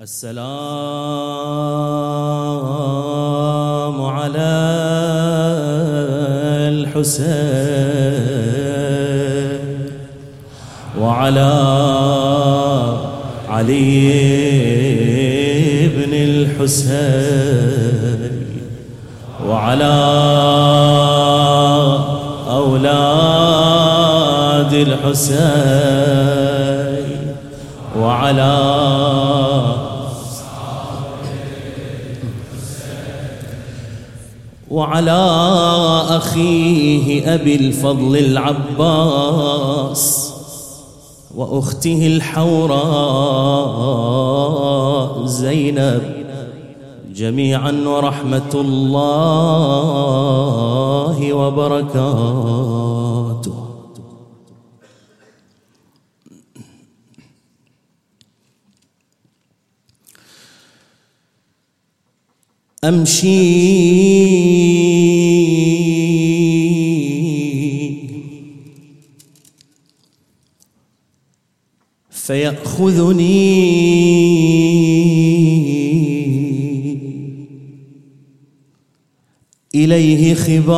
السلام على الحسين وعلى علي بن الحسين وعلى أولاد الحسين وعلى وعلى أخيه أبي الفضل العباس وأخته الحوراء زينب جميعا ورحمة الله وبركاته. أمشي. فيأخذني. إليه خباؤه.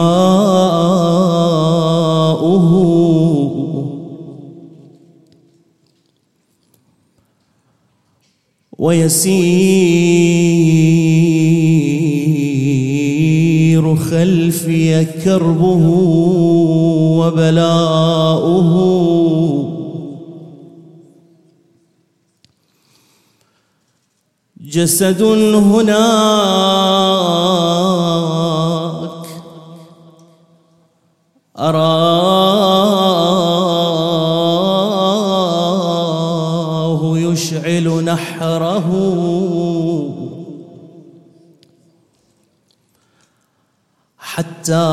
ويسير. خلفي كربه وبلاؤه. جسد هناك أراه يشعل نحره. حتى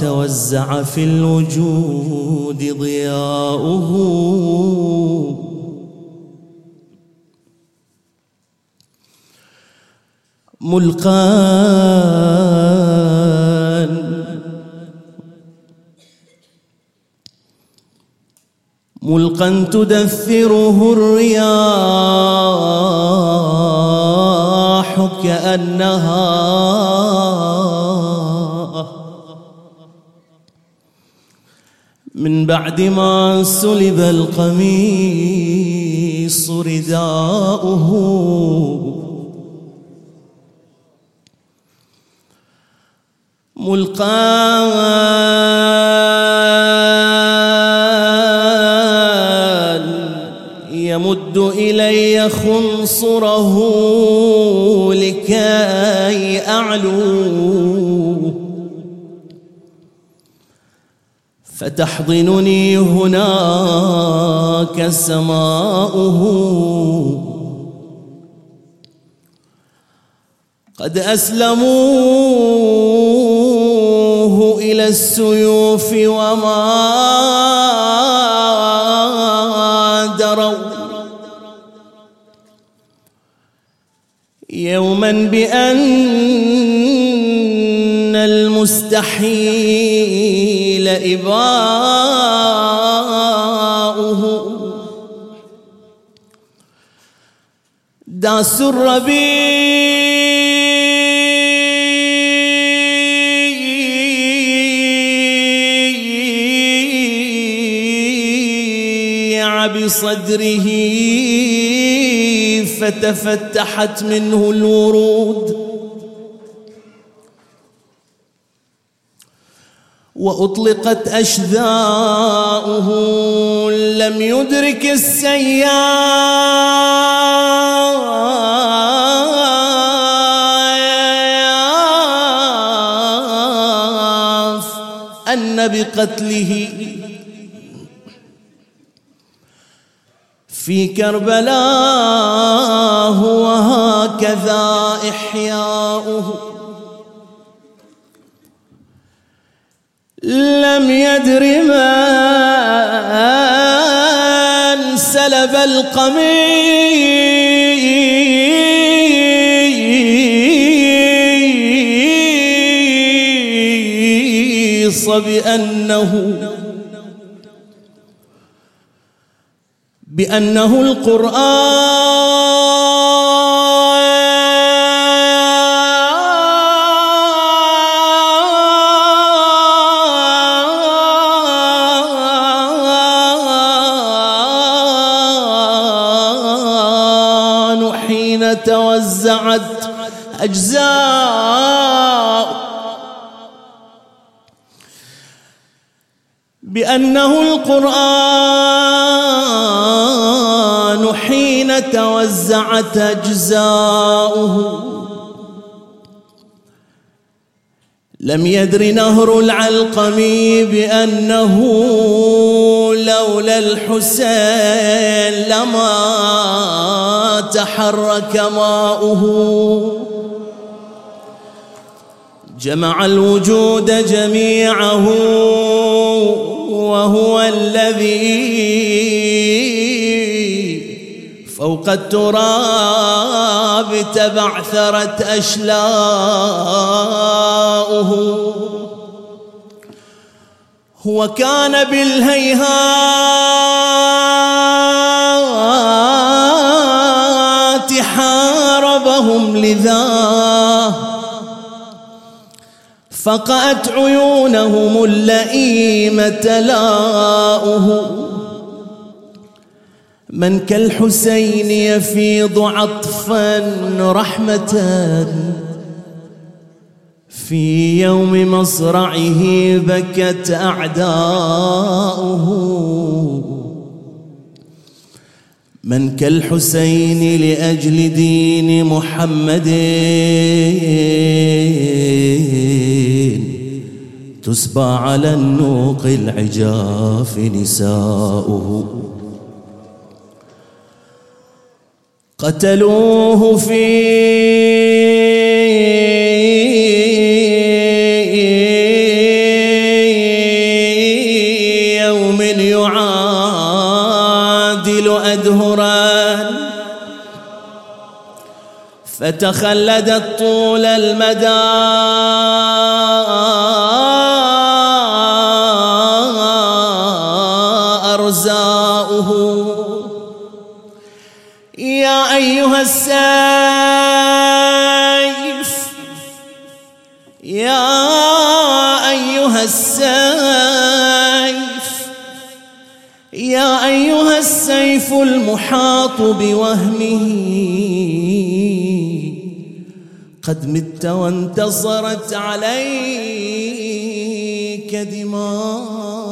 توزع في الوجود ضياؤه. ملقان. ملقا تدثره الرياح كأنها بعد ما سلب القميص رداؤه. ملقان يمد إلي خنصره لكي أعلو. فتحضنني هناك سماؤه قد أسلموه إلى السيوف وما دروا. يوما بأن المستحيل إباؤه. داس الربيع بصدره فتفتحت منه الورود. وأطلقت أشذاؤه لم يدرك السياف أن بقتله في كربلاء وهكذا إحياؤه من سلب القميص بأنه بأنه القرآن توزعت أجزاء بأنه القرآن حين توزعت أجزاؤه. لم يدر نهر العلقم بأنه لولا الحسين لما تحرك ماؤه. جمع الوجود جميعه وهو الذي فوق التراب تبعثرت أشلاؤه. هو كان بالهيهات حاربهم لذاه فقأت عيونهم اللئيم تلاؤه. من كالحسين يفيض عطفا رحمة. في يوم مصرعه بكت أعداؤه. من كالحسين لأجل دين محمد تسبى على النوق العجاف نساؤه. قتلوه في يعادل أدهرا. فتخلدت طول المدى. أرزاؤه. يا أيها السيف يا أيها السيف يا أيها السيف المحاط بوهمه قد مت وانتصرت عليك دماء.